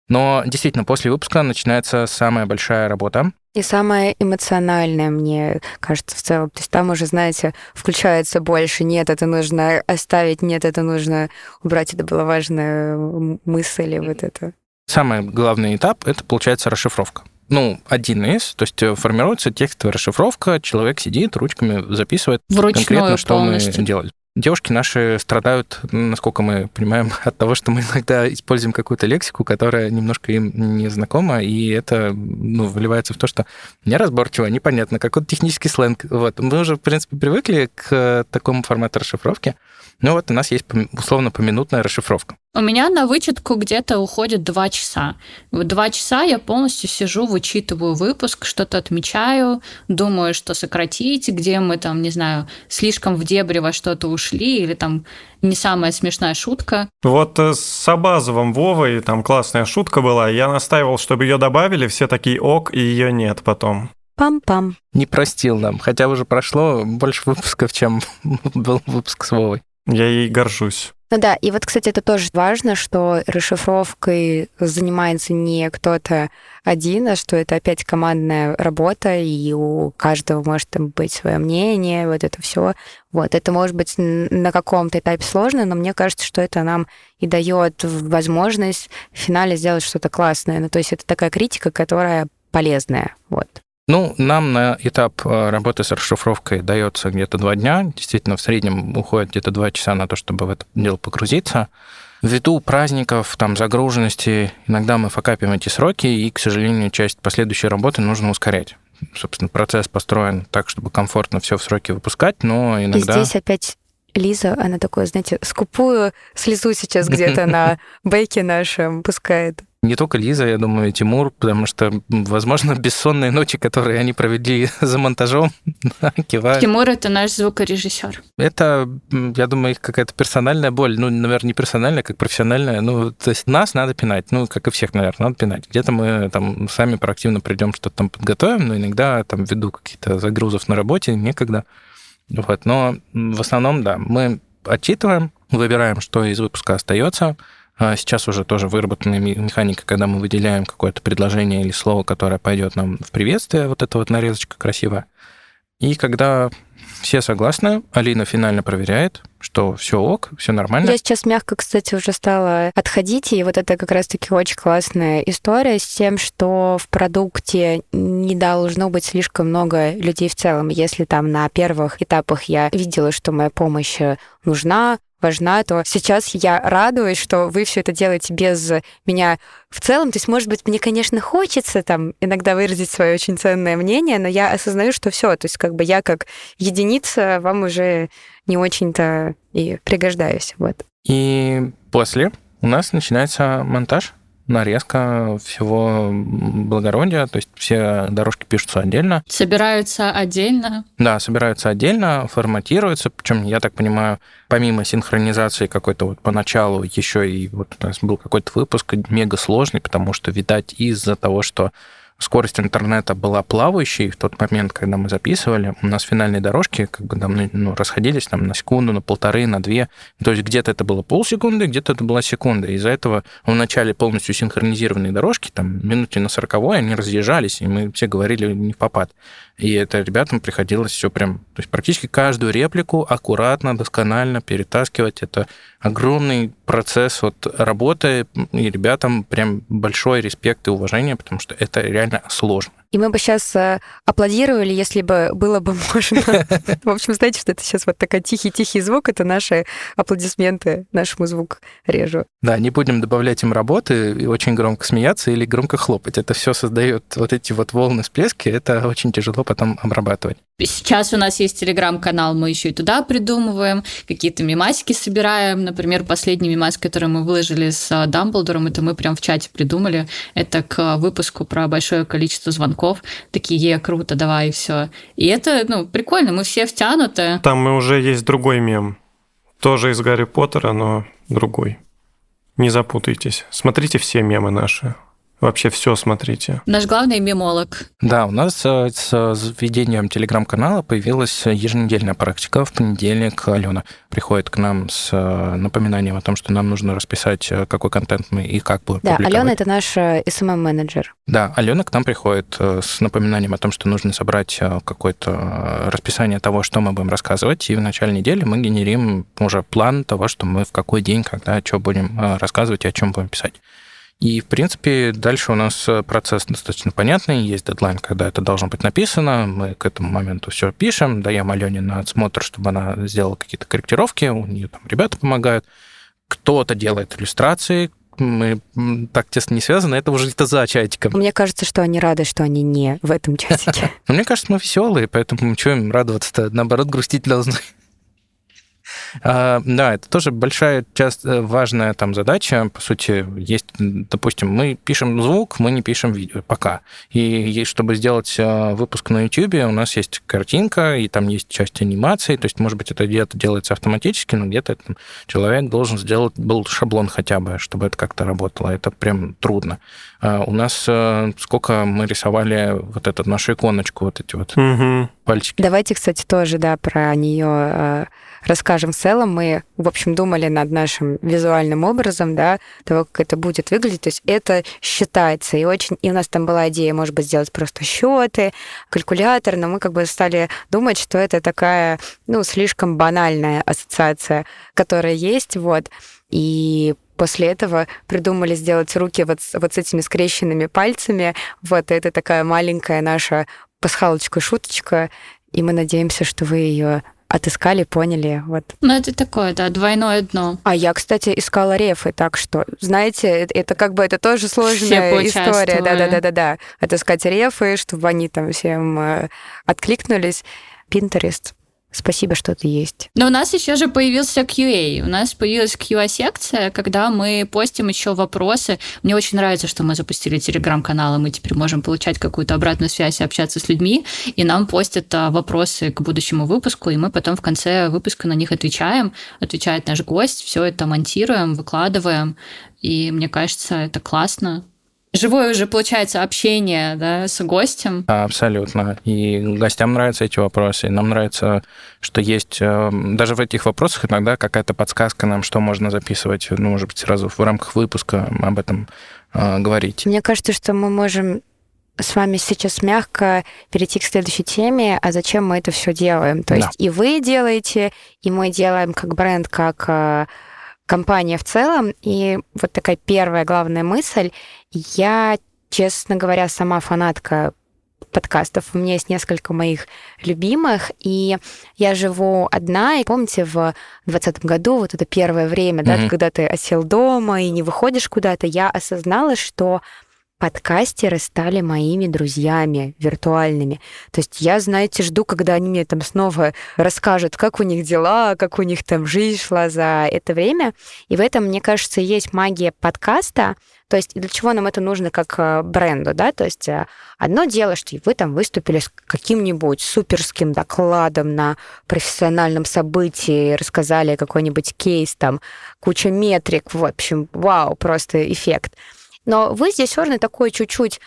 Но действительно, после выпуска начинается самая большая работа. И самая эмоциональная, мне кажется, в целом. То есть там уже, знаете, включается больше. Нет, это нужно оставить, нет, это нужно убрать. Это была важная мысль, вот это. Самый главный этап — это, получается, расшифровка ну, один из, то есть э, формируется текстовая расшифровка, человек сидит, ручками записывает Вручную конкретно, что полностью. мы делали. Девушки наши страдают, насколько мы понимаем, <laughs> от того, что мы иногда используем какую-то лексику, которая немножко им не знакома, и это ну, выливается в то, что неразборчиво, непонятно, какой-то технический сленг. Вот. Мы уже, в принципе, привыкли к такому формату расшифровки. Ну вот у нас есть условно поминутная расшифровка. У меня на вычетку где-то уходит два часа. В два часа я полностью сижу, вычитываю выпуск, что-то отмечаю, думаю, что сократить, где мы там, не знаю, слишком в дебри во что-то ушли, или там не самая смешная шутка. Вот э, с Абазовым Вовой там классная шутка была. Я настаивал, чтобы ее добавили, все такие ок, и ее нет потом. Пам-пам. Не простил нам, хотя уже прошло больше выпусков, чем <laughs> был выпуск с Вовой. Я ей горжусь. Ну да, и вот, кстати, это тоже важно, что расшифровкой занимается не кто-то один, а что это опять командная работа, и у каждого может там быть свое мнение, вот это все. Вот, это может быть на каком-то этапе сложно, но мне кажется, что это нам и дает возможность в финале сделать что-то классное. Ну, то есть это такая критика, которая полезная. Вот. Ну, нам на этап э, работы с расшифровкой дается где-то два дня. Действительно, в среднем уходит где-то два часа на то, чтобы в это дело погрузиться. Ввиду праздников, там, загруженности, иногда мы факапим эти сроки, и, к сожалению, часть последующей работы нужно ускорять. Собственно, процесс построен так, чтобы комфортно все в сроки выпускать, но иногда... И здесь опять Лиза, она такое, знаете, скупую слезу сейчас где-то <laughs> на бейке нашем пускает. Не только Лиза, я думаю, и Тимур, потому что, возможно, бессонные ночи, которые они провели <laughs> за монтажом, <laughs> кивают. Тимур — это наш звукорежиссер. Это, я думаю, их какая-то персональная боль. Ну, наверное, не персональная, как профессиональная. Ну, то есть нас надо пинать. Ну, как и всех, наверное, надо пинать. Где-то мы там сами проактивно придем, что-то там подготовим, но иногда там ввиду каких-то загрузов на работе некогда. Вот. Но в основном, да, мы отчитываем, выбираем, что из выпуска остается, сейчас уже тоже выработанная механика, когда мы выделяем какое-то предложение или слово, которое пойдет нам в приветствие, вот эта вот нарезочка красивая. И когда все согласны, Алина финально проверяет, что все ок, все нормально. Я сейчас мягко, кстати, уже стала отходить, и вот это как раз-таки очень классная история с тем, что в продукте не должно быть слишком много людей в целом. Если там на первых этапах я видела, что моя помощь нужна, важна, то сейчас я радуюсь, что вы все это делаете без меня в целом. То есть, может быть, мне, конечно, хочется там иногда выразить свое очень ценное мнение, но я осознаю, что все, то есть как бы я как единица вам уже не очень-то и пригождаюсь. Вот. И после у нас начинается монтаж нарезка всего благородия, то есть все дорожки пишутся отдельно. Собираются отдельно? Да, собираются отдельно, форматируются, причем, я так понимаю, помимо синхронизации какой-то вот поначалу, еще и вот у нас был какой-то выпуск мега сложный, потому что, видать, из-за того, что скорость интернета была плавающей в тот момент, когда мы записывали. У нас финальные дорожки как бы там, ну, расходились там, на секунду, на полторы, на две. То есть где-то это было полсекунды, где-то это была секунда. Из-за этого в начале полностью синхронизированные дорожки, там минуте на сороковой, они разъезжались, и мы все говорили не в попад. И это ребятам приходилось все прям, то есть практически каждую реплику аккуратно, досконально перетаскивать. Это огромный процесс вот работы, и ребятам прям большой респект и уважение, потому что это реально сложно. И мы бы сейчас э, аплодировали, если бы было бы <laughs> можно. <laughs> В общем, знаете, что это сейчас вот такой тихий-тихий звук, это наши аплодисменты нашему звук режу. Да, не будем добавлять им работы и очень громко смеяться или громко хлопать. Это все создает вот эти вот волны всплески, это очень тяжело потом обрабатывать. Сейчас у нас есть телеграм-канал, мы еще и туда придумываем, какие-то мемасики собираем. Например, последний мемас, который мы выложили с э, Дамблдором, это мы прям в чате придумали. Это к выпуску про большое количество звонков. Такие, е, круто, давай, и все. И это, ну, прикольно, мы все втянуты. Там уже есть другой мем. Тоже из Гарри Поттера, но другой. Не запутайтесь. Смотрите все мемы наши. Вообще все смотрите. Наш главный мемолог. Да, у нас э, с введением телеграм-канала появилась еженедельная практика. В понедельник Алена приходит к нам с э, напоминанием о том, что нам нужно расписать, э, какой контент мы и как будем Да. Алена — это наш SMM-менеджер. Да, Алена к нам приходит с напоминанием о том, что нужно собрать какое-то расписание того, что мы будем рассказывать, и в начале недели мы генерим уже план того, что мы в какой день, когда, что будем рассказывать и о чем будем писать. И, в принципе, дальше у нас э, процесс достаточно понятный. Есть дедлайн, когда это должно быть написано. Мы к этому моменту все пишем, даем Алене на отсмотр, чтобы она сделала какие-то корректировки. У нее там ребята помогают. Кто-то делает иллюстрации, мы так тесно не связаны, это уже где-то за чатиком. Мне кажется, что они рады, что они не в этом чатике. <laughs> Но мне кажется, мы веселые, поэтому что им радоваться-то? Наоборот, грустить должны. А, да, это тоже большая часть, э, важная там задача. По сути, есть, допустим, мы пишем звук, мы не пишем видео пока. И чтобы сделать э, выпуск на YouTube, у нас есть картинка, и там есть часть анимации. То есть, может быть, это где-то делается автоматически, но где-то там, человек должен сделать был шаблон хотя бы, чтобы это как-то работало. Это прям трудно. А у нас э, сколько мы рисовали вот эту нашу иконочку, вот эти вот угу. пальчики. Давайте, кстати, тоже, да, про нее расскажем в целом. Мы, в общем, думали над нашим визуальным образом, да, того, как это будет выглядеть. То есть это считается. И очень... И у нас там была идея, может быть, сделать просто счеты, калькулятор, но мы как бы стали думать, что это такая, ну, слишком банальная ассоциация, которая есть, вот. И после этого придумали сделать руки вот с, вот с этими скрещенными пальцами. Вот это такая маленькая наша пасхалочка-шуточка, и мы надеемся, что вы ее отыскали, поняли. Вот. Ну, это такое, да, двойное дно. А я, кстати, искала рефы, так что, знаете, это, это как бы это тоже сложная история. Да-да-да-да-да. Отыскать рефы, чтобы они там всем э, откликнулись. Pinterest Спасибо, что ты есть. Но у нас еще же появился QA. У нас появилась QA-секция, когда мы постим еще вопросы. Мне очень нравится, что мы запустили телеграм-канал, и мы теперь можем получать какую-то обратную связь и общаться с людьми. И нам постят а, вопросы к будущему выпуску, и мы потом в конце выпуска на них отвечаем. Отвечает наш гость, все это монтируем, выкладываем. И мне кажется, это классно живое уже получается общение да, с гостем. Абсолютно. И гостям нравятся эти вопросы. И нам нравится, что есть э, даже в этих вопросах иногда какая-то подсказка нам, что можно записывать, ну, может быть, сразу в рамках выпуска об этом э, говорить. Мне кажется, что мы можем с вами сейчас мягко перейти к следующей теме, а зачем мы это все делаем. То да. есть и вы делаете, и мы делаем как бренд, как э, компания в целом. И вот такая первая главная мысль. Я, честно говоря, сама фанатка подкастов. У меня есть несколько моих любимых, и я живу одна. И помните, в двадцатом году, вот это первое время, mm-hmm. да, когда ты осел дома и не выходишь куда-то, я осознала, что подкастеры стали моими друзьями виртуальными. То есть я, знаете, жду, когда они мне там снова расскажут, как у них дела, как у них там жизнь шла за это время. И в этом, мне кажется, есть магия подкаста. То есть для чего нам это нужно как э, бренду, да? То есть э, одно дело, что вы там выступили с каким-нибудь суперским докладом на профессиональном событии, рассказали какой-нибудь кейс, там, куча метрик, в общем, вау, просто эффект. Но вы здесь равно такой чуть-чуть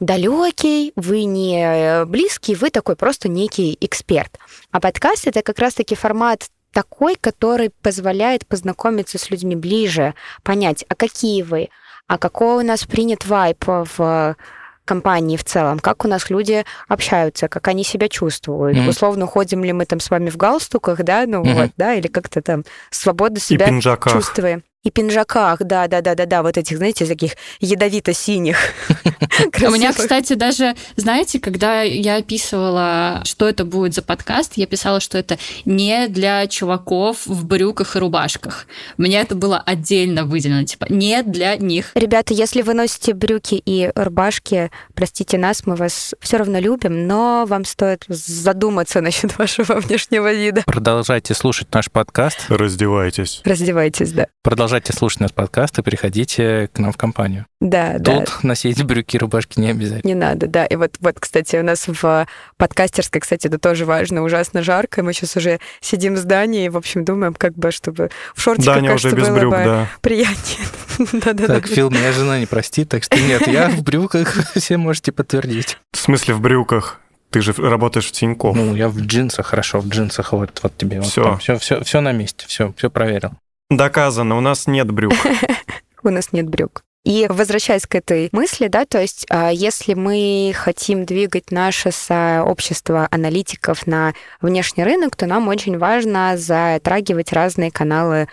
далекий, вы не близкий, вы такой просто некий эксперт. А подкаст это как раз-таки формат такой, который позволяет познакомиться с людьми ближе, понять, а какие вы, а какой у нас принят вайп в компании в целом, как у нас люди общаются, как они себя чувствуют. Mm-hmm. Условно, ходим ли мы там с вами в галстуках, да, ну mm-hmm. вот, да, или как-то там свободно себя чувствуем и пинжаках, да, да, да, да, да, вот этих, знаете, таких ядовито-синих. <laughs> У меня, кстати, даже, знаете, когда я описывала, что это будет за подкаст, я писала, что это не для чуваков в брюках и рубашках. Мне это было отдельно выделено, типа, не для них. Ребята, если вы носите брюки и рубашки, простите нас, мы вас все равно любим, но вам стоит задуматься насчет <laughs> вашего внешнего вида. Продолжайте слушать наш подкаст. Раздевайтесь. Раздевайтесь, да. Продолжайте продолжайте слушать наш подкаст и приходите к нам в компанию. Да, Тут да. <laughs> носить брюки, рубашки не обязательно. Не надо, да. И вот, вот, кстати, у нас в подкастерской, кстати, это тоже важно, ужасно жарко. Мы сейчас уже сидим в здании и, в общем, думаем, как бы, чтобы в шортиках, Даня кажется, уже без было брюк, бы да. приятнее. <laughs> да, да, так, Фил, моя жена не простит, так что нет, я в брюках, <laughs> все можете подтвердить. В смысле в брюках? Ты же работаешь в Тинькофф. Ну, я в джинсах, хорошо, в джинсах, вот, вот тебе. Все. Вот все, все, все на месте, все, все проверил. Доказано, у нас нет брюк. <laughs> У нас нет брюк. И возвращаясь к этой мысли, да, то есть а, если мы хотим двигать наше сообщество аналитиков на внешний рынок, то нам очень важно затрагивать разные каналы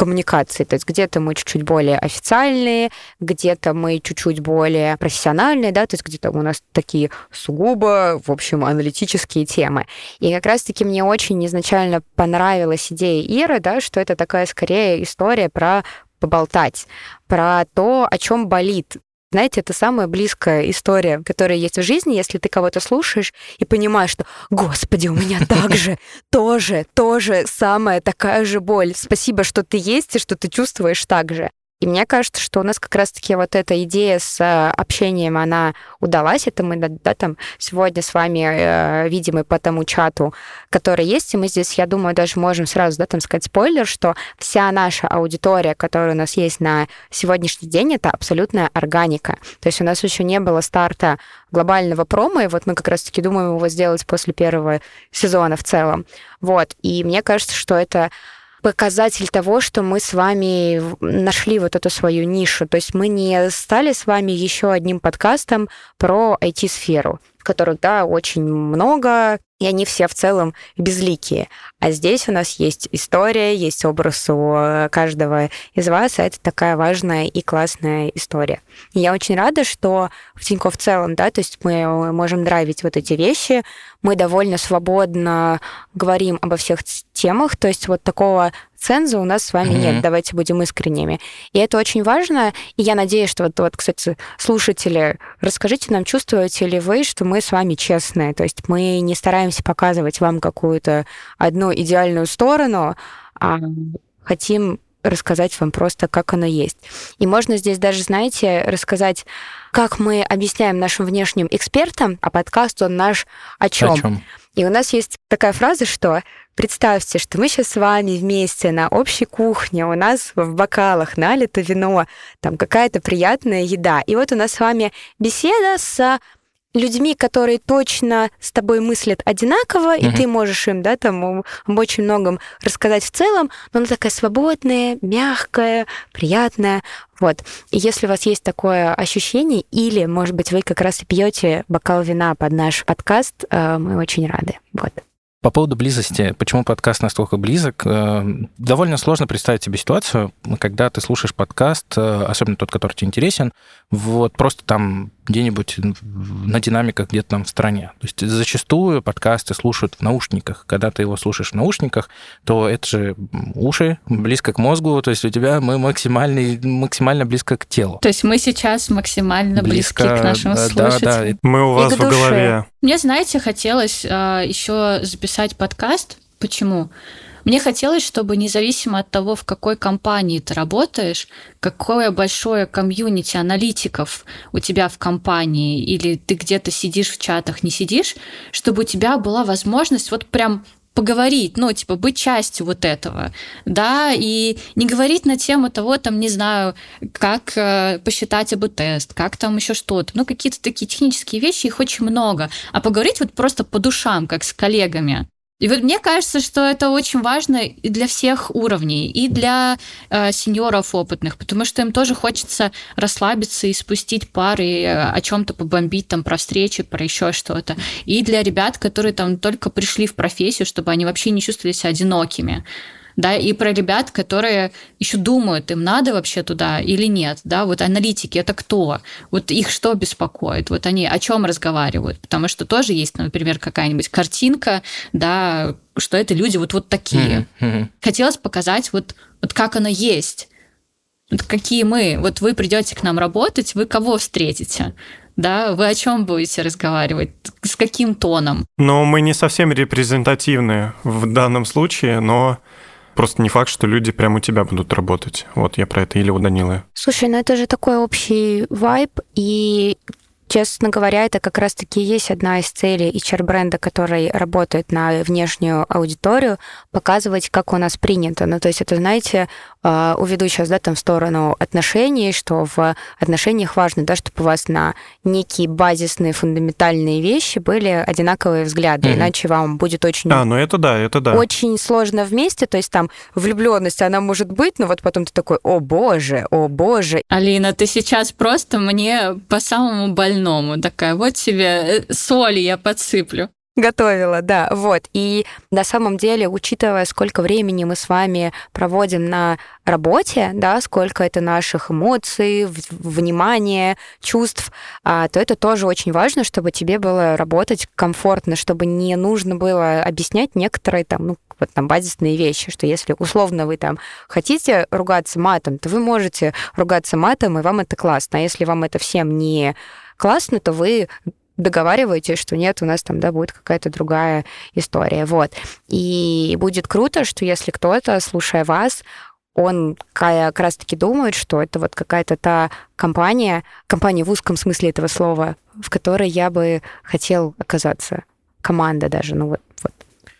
коммуникации. То есть где-то мы чуть-чуть более официальные, где-то мы чуть-чуть более профессиональные, да, то есть где-то у нас такие сугубо, в общем, аналитические темы. И как раз-таки мне очень изначально понравилась идея Иры, да, что это такая скорее история про поболтать, про то, о чем болит знаете, это самая близкая история, которая есть в жизни, если ты кого-то слушаешь и понимаешь, что, господи, у меня так же, <laughs> тоже, тоже самая такая же боль. Спасибо, что ты есть и что ты чувствуешь так же. И мне кажется, что у нас как раз-таки вот эта идея с э, общением, она удалась. Это мы да, там сегодня с вами э, видим и по тому чату, который есть. И мы здесь, я думаю, даже можем сразу да, там сказать спойлер, что вся наша аудитория, которая у нас есть на сегодняшний день, это абсолютная органика. То есть у нас еще не было старта глобального промо, и вот мы как раз-таки думаем его сделать после первого сезона в целом. Вот. И мне кажется, что это показатель того, что мы с вами нашли вот эту свою нишу. То есть мы не стали с вами еще одним подкастом про IT-сферу, которых, да, очень много, и они все в целом безликие. А здесь у нас есть история, есть образ у э, каждого из вас, а это такая важная и классная история. И я очень рада, что в Тинько в целом, да, то есть мы можем драйвить вот эти вещи, мы довольно свободно говорим обо всех темах, то есть вот такого ценза у нас с вами mm-hmm. нет, давайте будем искренними. И это очень важно, и я надеюсь, что вот, вот, кстати, слушатели, расскажите нам, чувствуете ли вы, что мы с вами честные, то есть мы не стараемся показывать вам какую-то одну идеальную сторону, а хотим рассказать вам просто, как оно есть. И можно здесь даже, знаете, рассказать, как мы объясняем нашим внешним экспертам, а подкаст он наш о чем. О чем? И у нас есть такая фраза, что представьте, что мы сейчас с вами вместе на общей кухне, у нас в бокалах налито вино, там какая-то приятная еда. И вот у нас с вами беседа с людьми, которые точно с тобой мыслят одинаково, mm-hmm. и ты можешь им, да, там об очень многом рассказать в целом, но она такая свободная, мягкая, приятная. Вот. И если у вас есть такое ощущение, или, может быть, вы как раз и пьете бокал вина под наш подкаст, э, мы очень рады. Вот. По поводу близости, почему подкаст настолько близок, э, довольно сложно представить себе ситуацию, когда ты слушаешь подкаст, э, особенно тот, который тебе интересен, вот просто там где-нибудь на динамиках где-то там в стране. То есть зачастую подкасты слушают в наушниках. Когда ты его слушаешь в наушниках, то это же уши близко к мозгу, то есть у тебя мы максимально, максимально близко к телу. То есть мы сейчас максимально близко, близки к нашим да, слушателям. Да, да. Мы у вас в голове. Мне, знаете, хотелось а, еще записать подкаст. Почему? Мне хотелось, чтобы независимо от того, в какой компании ты работаешь, какое большое комьюнити аналитиков у тебя в компании, или ты где-то сидишь в чатах, не сидишь, чтобы у тебя была возможность вот прям поговорить, ну, типа, быть частью вот этого, да, и не говорить на тему того, там, не знаю, как э, посчитать АБ-тест, как там еще что-то, ну, какие-то такие технические вещи, их очень много, а поговорить вот просто по душам, как с коллегами. И вот мне кажется, что это очень важно и для всех уровней, и для э, сеньоров опытных, потому что им тоже хочется расслабиться и спустить пары, э, о чем-то побомбить там про встречи, про еще что-то. И для ребят, которые там только пришли в профессию, чтобы они вообще не чувствовали себя одинокими да, и про ребят, которые еще думают, им надо вообще туда или нет, да, вот аналитики, это кто? Вот их что беспокоит? Вот они о чем разговаривают? Потому что тоже есть, например, какая-нибудь картинка, да, что это люди вот, вот такие. Mm-hmm. Хотелось показать вот, вот как оно есть. Вот какие мы. Вот вы придете к нам работать, вы кого встретите? да, вы о чем будете разговаривать, с каким тоном? Но мы не совсем репрезентативны в данном случае, но Просто не факт, что люди прямо у тебя будут работать. Вот я про это или у Данилы. Слушай, ну это же такой общий вайб, и Честно говоря, это как раз-таки есть одна из целей HR-бренда, который работает на внешнюю аудиторию, показывать, как у нас принято. Ну, то есть это, знаете, а, уведу сейчас, да, там в сторону отношений, что в отношениях важно, да, чтобы у вас на некие базисные, фундаментальные вещи были одинаковые взгляды, mm-hmm. иначе вам будет очень... А, ну это да, это да. Очень сложно вместе, то есть там влюбленность, она может быть, но вот потом ты такой, о боже, о боже. Алина, ты сейчас просто мне по самому больному больному. Такая, вот тебе э, соли я подсыплю. Готовила, да, вот. И на самом деле, учитывая, сколько времени мы с вами проводим на работе, да, сколько это наших эмоций, внимания, чувств, а, то это тоже очень важно, чтобы тебе было работать комфортно, чтобы не нужно было объяснять некоторые там, ну, вот там базисные вещи, что если условно вы там хотите ругаться матом, то вы можете ругаться матом, и вам это классно. А если вам это всем не классно, то вы договариваетесь, что нет, у нас там, да, будет какая-то другая история, вот. И будет круто, что если кто-то, слушая вас, он как раз-таки думает, что это вот какая-то та компания, компания в узком смысле этого слова, в которой я бы хотел оказаться. Команда даже, ну вот, вот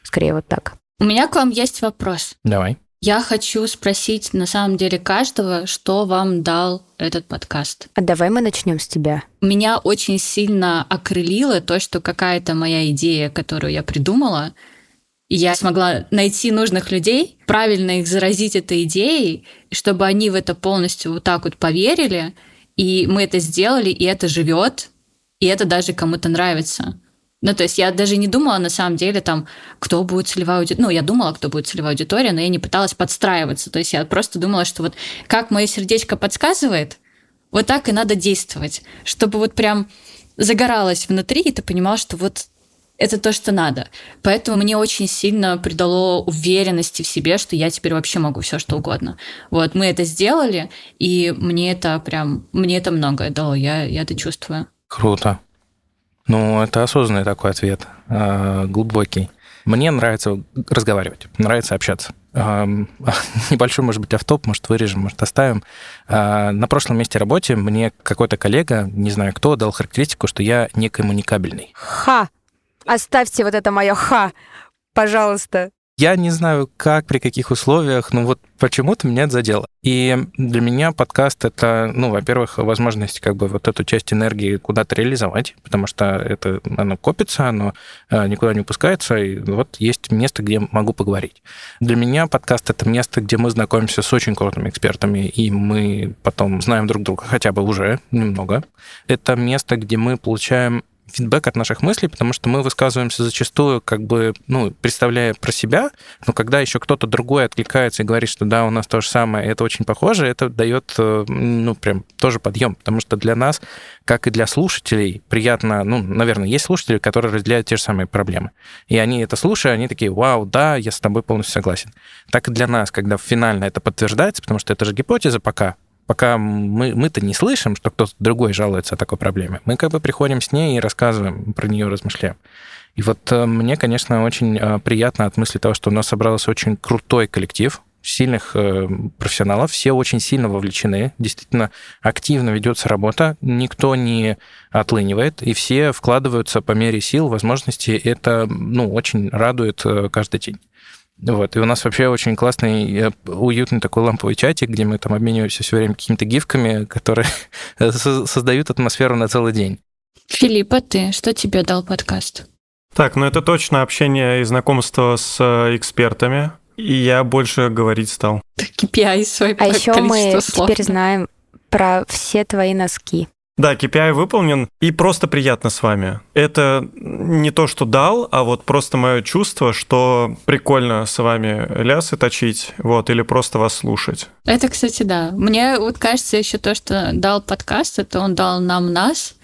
скорее вот так. У меня к вам есть вопрос. Давай. Я хочу спросить на самом деле каждого, что вам дал этот подкаст. А давай мы начнем с тебя. Меня очень сильно окрылило то, что какая-то моя идея, которую я придумала, я смогла найти нужных людей, правильно их заразить этой идеей, чтобы они в это полностью вот так вот поверили, и мы это сделали, и это живет, и это даже кому-то нравится. Ну, то есть я даже не думала, на самом деле, там, кто будет целевая аудитория. Ну, я думала, кто будет целевая аудитория, но я не пыталась подстраиваться. То есть я просто думала, что вот как мое сердечко подсказывает, вот так и надо действовать, чтобы вот прям загоралось внутри, и ты понимал, что вот это то, что надо. Поэтому мне очень сильно придало уверенности в себе, что я теперь вообще могу все что угодно. Вот мы это сделали, и мне это прям, мне это многое дало, я, я это чувствую. Круто. Ну, это осознанный такой ответ, а, глубокий. Мне нравится разговаривать, нравится общаться. <laughs> Небольшой, может быть, автоп, может, вырежем, может, оставим. А, на прошлом месте работе мне какой-то коллега, не знаю кто, дал характеристику, что я некоммуникабельный. Ха! Оставьте вот это мое ха, пожалуйста. Я не знаю, как, при каких условиях, но вот почему-то меня это задело. И для меня подкаст — это, ну, во-первых, возможность как бы вот эту часть энергии куда-то реализовать, потому что это, оно копится, оно э, никуда не упускается, и вот есть место, где могу поговорить. Для меня подкаст — это место, где мы знакомимся с очень крутыми экспертами, и мы потом знаем друг друга хотя бы уже немного. Это место, где мы получаем фидбэк от наших мыслей, потому что мы высказываемся зачастую, как бы, ну, представляя про себя, но когда еще кто-то другой откликается и говорит, что да, у нас то же самое, это очень похоже, это дает, э, ну, прям тоже подъем, потому что для нас, как и для слушателей, приятно, ну, наверное, есть слушатели, которые разделяют те же самые проблемы. И они это слушая, они такие, вау, да, я с тобой полностью согласен. Так и для нас, когда финально это подтверждается, потому что это же гипотеза пока, пока мы, мы-то не слышим, что кто-то другой жалуется о такой проблеме, мы как бы приходим с ней и рассказываем про нее, размышляем. И вот э, мне, конечно, очень э, приятно от мысли того, что у нас собрался очень крутой коллектив, сильных э, профессионалов, все очень сильно вовлечены, действительно активно ведется работа, никто не отлынивает, и все вкладываются по мере сил, возможностей. Это, ну, очень радует э, каждый день. Вот. И у нас вообще очень классный, уютный такой ламповый чатик, где мы там обмениваемся все время какими-то гифками, которые <laughs> создают атмосферу на целый день. Филипп, а ты? Что тебе дал подкаст? Так, ну это точно общение и знакомство с э, экспертами. И я больше говорить стал. KPI свой А еще мы слов. теперь знаем про все твои носки. Да, KPI выполнен, и просто приятно с вами. Это не то, что дал, а вот просто мое чувство, что прикольно с вами лясы точить, вот, или просто вас слушать. Это, кстати, да. Мне вот кажется еще то, что дал подкаст, это он дал нам нас,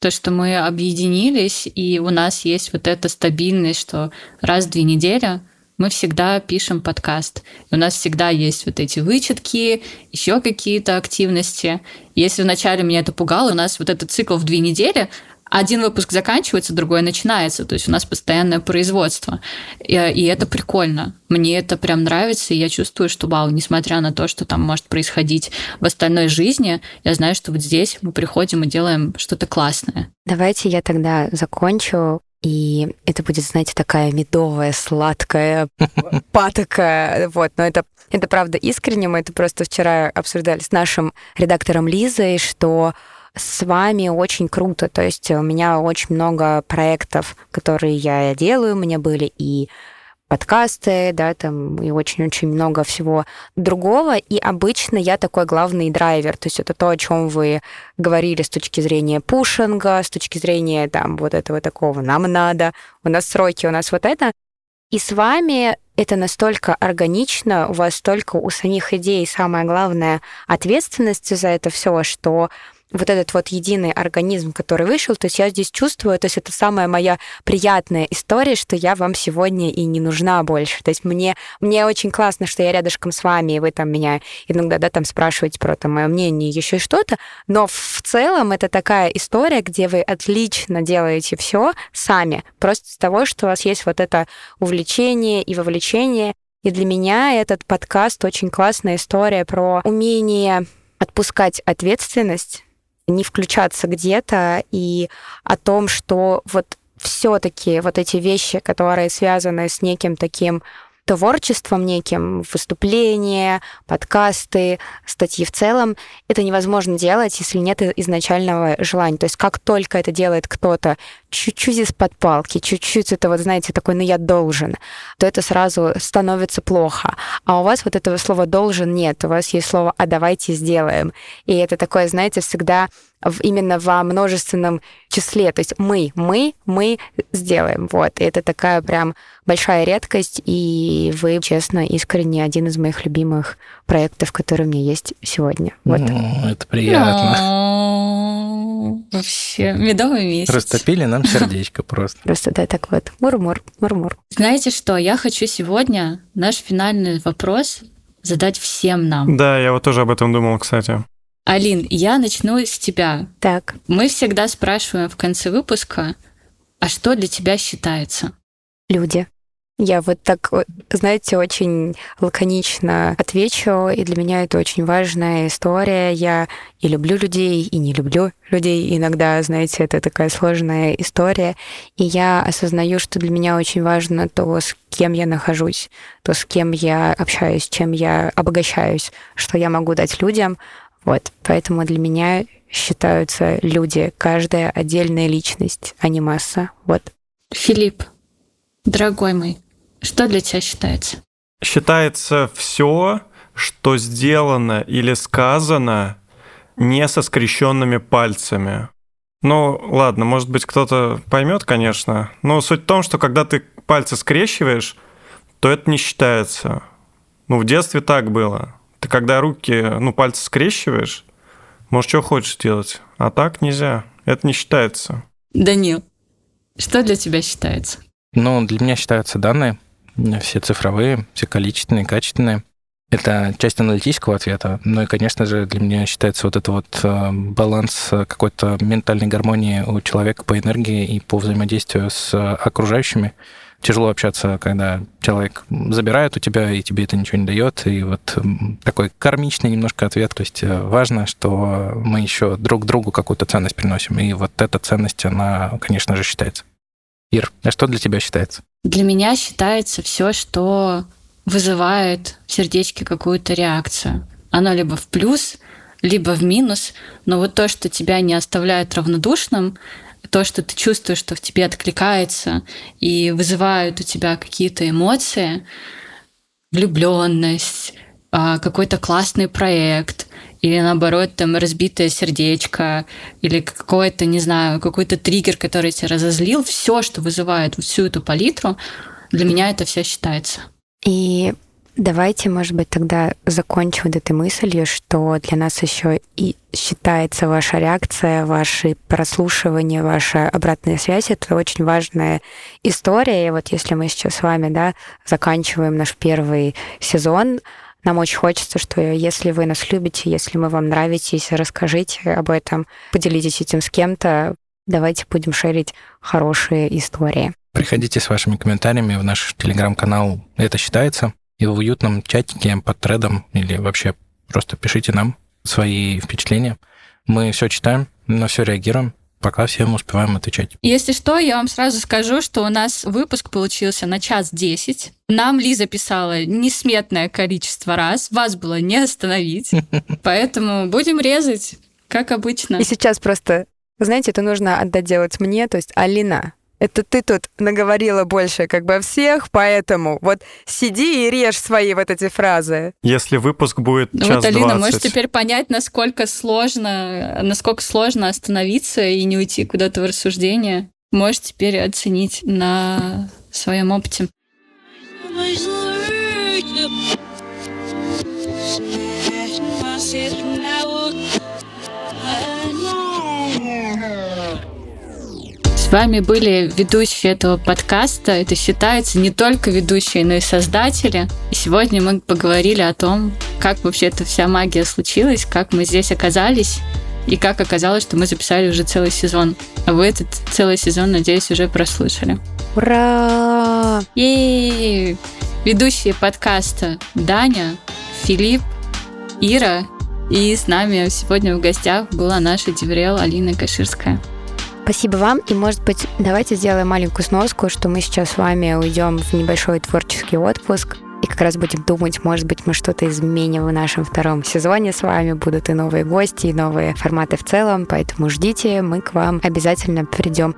то, что мы объединились, и у нас есть вот эта стабильность, что раз в две недели мы всегда пишем подкаст. У нас всегда есть вот эти вычетки, еще какие-то активности. Если вначале меня это пугало, у нас вот этот цикл в две недели, один выпуск заканчивается, другой начинается. То есть у нас постоянное производство. И, и это прикольно. Мне это прям нравится, и я чувствую, что вау, несмотря на то, что там может происходить в остальной жизни, я знаю, что вот здесь мы приходим и делаем что-то классное. Давайте я тогда закончу и это будет, знаете, такая медовая, сладкая <laughs> патока. Вот, но это, это правда искренне. Мы это просто вчера обсуждали с нашим редактором Лизой, что с вами очень круто. То есть у меня очень много проектов, которые я делаю. У меня были и подкасты, да, там и очень-очень много всего другого. И обычно я такой главный драйвер. То есть это то, о чем вы говорили с точки зрения пушинга, с точки зрения там вот этого такого «нам надо», у нас сроки, у нас вот это. И с вами это настолько органично, у вас столько у самих идей, самое главное, ответственности за это все, что вот этот вот единый организм, который вышел, то есть я здесь чувствую, то есть это самая моя приятная история, что я вам сегодня и не нужна больше. То есть мне, мне очень классно, что я рядышком с вами, и вы там меня иногда, да, там спрашиваете про там, мое мнение, еще что-то, но в целом это такая история, где вы отлично делаете все сами, просто с того, что у вас есть вот это увлечение и вовлечение. И для меня этот подкаст очень классная история про умение отпускать ответственность не включаться где-то и о том, что вот все-таки вот эти вещи, которые связаны с неким таким творчеством неким, выступления, подкасты, статьи в целом, это невозможно делать, если нет изначального желания. То есть как только это делает кто-то чуть-чуть из-под палки, чуть-чуть это вот, знаете, такой, ну я должен, то это сразу становится плохо. А у вас вот этого слова «должен» нет, у вас есть слово «а давайте сделаем». И это такое, знаете, всегда в, именно во множественном числе. То есть мы, мы, мы сделаем. Вот. И это такая прям большая редкость, и вы, честно, искренне один из моих любимых проектов, которые у меня есть сегодня. Вот. Ну, это приятно. Вообще, медовый месяц. Растопили нам сердечко просто. Просто, да, так вот. Мур-мур, мур-мур. Знаете что, я хочу сегодня наш финальный вопрос задать всем нам. Да, я вот тоже об этом думал, кстати. Алин, я начну с тебя. Так. Мы всегда спрашиваем в конце выпуска, а что для тебя считается? Люди. Я вот так, знаете, очень лаконично отвечу, и для меня это очень важная история. Я и люблю людей, и не люблю людей. Иногда, знаете, это такая сложная история. И я осознаю, что для меня очень важно то, с кем я нахожусь, то, с кем я общаюсь, чем я обогащаюсь, что я могу дать людям, вот, поэтому для меня считаются люди, каждая отдельная личность, а не масса. Вот. Филипп, дорогой мой, что для тебя считается? Считается все, что сделано или сказано не со скрещенными пальцами. Ну, ладно, может быть, кто-то поймет, конечно. Но суть в том, что когда ты пальцы скрещиваешь, то это не считается. Ну, в детстве так было. Ты когда руки, ну, пальцы скрещиваешь, можешь что хочешь делать. А так нельзя. Это не считается. Данил, что для тебя считается? Ну, для меня считаются данные, все цифровые, все количественные, качественные. Это часть аналитического ответа. Ну и, конечно же, для меня считается вот это вот э, баланс какой-то ментальной гармонии у человека по энергии и по взаимодействию с окружающими. тяжело общаться, когда человек забирает у тебя, и тебе это ничего не дает. И вот такой кармичный немножко ответ. То есть э, важно, что мы еще друг другу какую-то ценность приносим. И вот эта ценность, она, конечно же, считается. Ир, а что для тебя считается? Для меня считается все, что вызывает в сердечке какую-то реакцию. Оно либо в плюс, либо в минус, но вот то, что тебя не оставляет равнодушным, то, что ты чувствуешь, что в тебе откликается и вызывает у тебя какие-то эмоции, влюбленность, а, какой-то классный проект, или наоборот, там разбитое сердечко, или какой-то, не знаю, какой-то триггер, который тебя разозлил, все, что вызывает всю эту палитру, для меня это все считается. И Давайте, может быть, тогда закончим вот этой мыслью, что для нас еще и считается ваша реакция, ваши прослушивания, ваша обратная связь. Это очень важная история. И вот если мы сейчас с вами да, заканчиваем наш первый сезон, нам очень хочется, что если вы нас любите, если мы вам нравитесь, расскажите об этом, поделитесь этим с кем-то. Давайте будем шерить хорошие истории. Приходите с вашими комментариями в наш телеграм-канал «Это считается» и в уютном чатике под тредом или вообще просто пишите нам свои впечатления. Мы все читаем, на все реагируем, пока всем успеваем отвечать. Если что, я вам сразу скажу, что у нас выпуск получился на час десять. Нам Лиза писала несметное количество раз, вас было не остановить. <laughs> Поэтому будем резать, как обычно. И сейчас просто, знаете, это нужно отдать делать мне, то есть Алина, это ты тут наговорила больше как бы всех, поэтому вот сиди и режь свои вот эти фразы. Если выпуск будет ну, час вот, Алина, 20. можешь теперь понять, насколько сложно, насколько сложно остановиться и не уйти куда-то в рассуждение. Можешь теперь оценить на своем опыте. С вами были ведущие этого подкаста. Это считается не только ведущие, но и создатели. И сегодня мы поговорили о том, как вообще эта вся магия случилась, как мы здесь оказались, и как оказалось, что мы записали уже целый сезон. А вы этот целый сезон, надеюсь, уже прослушали. Ура! Ей! Ведущие подкаста Даня, Филипп, Ира. И с нами сегодня в гостях была наша Деврел Алина Каширская. Спасибо вам. И, может быть, давайте сделаем маленькую сноску, что мы сейчас с вами уйдем в небольшой творческий отпуск. И как раз будем думать, может быть, мы что-то изменим в нашем втором сезоне с вами. Будут и новые гости, и новые форматы в целом. Поэтому ждите, мы к вам обязательно придем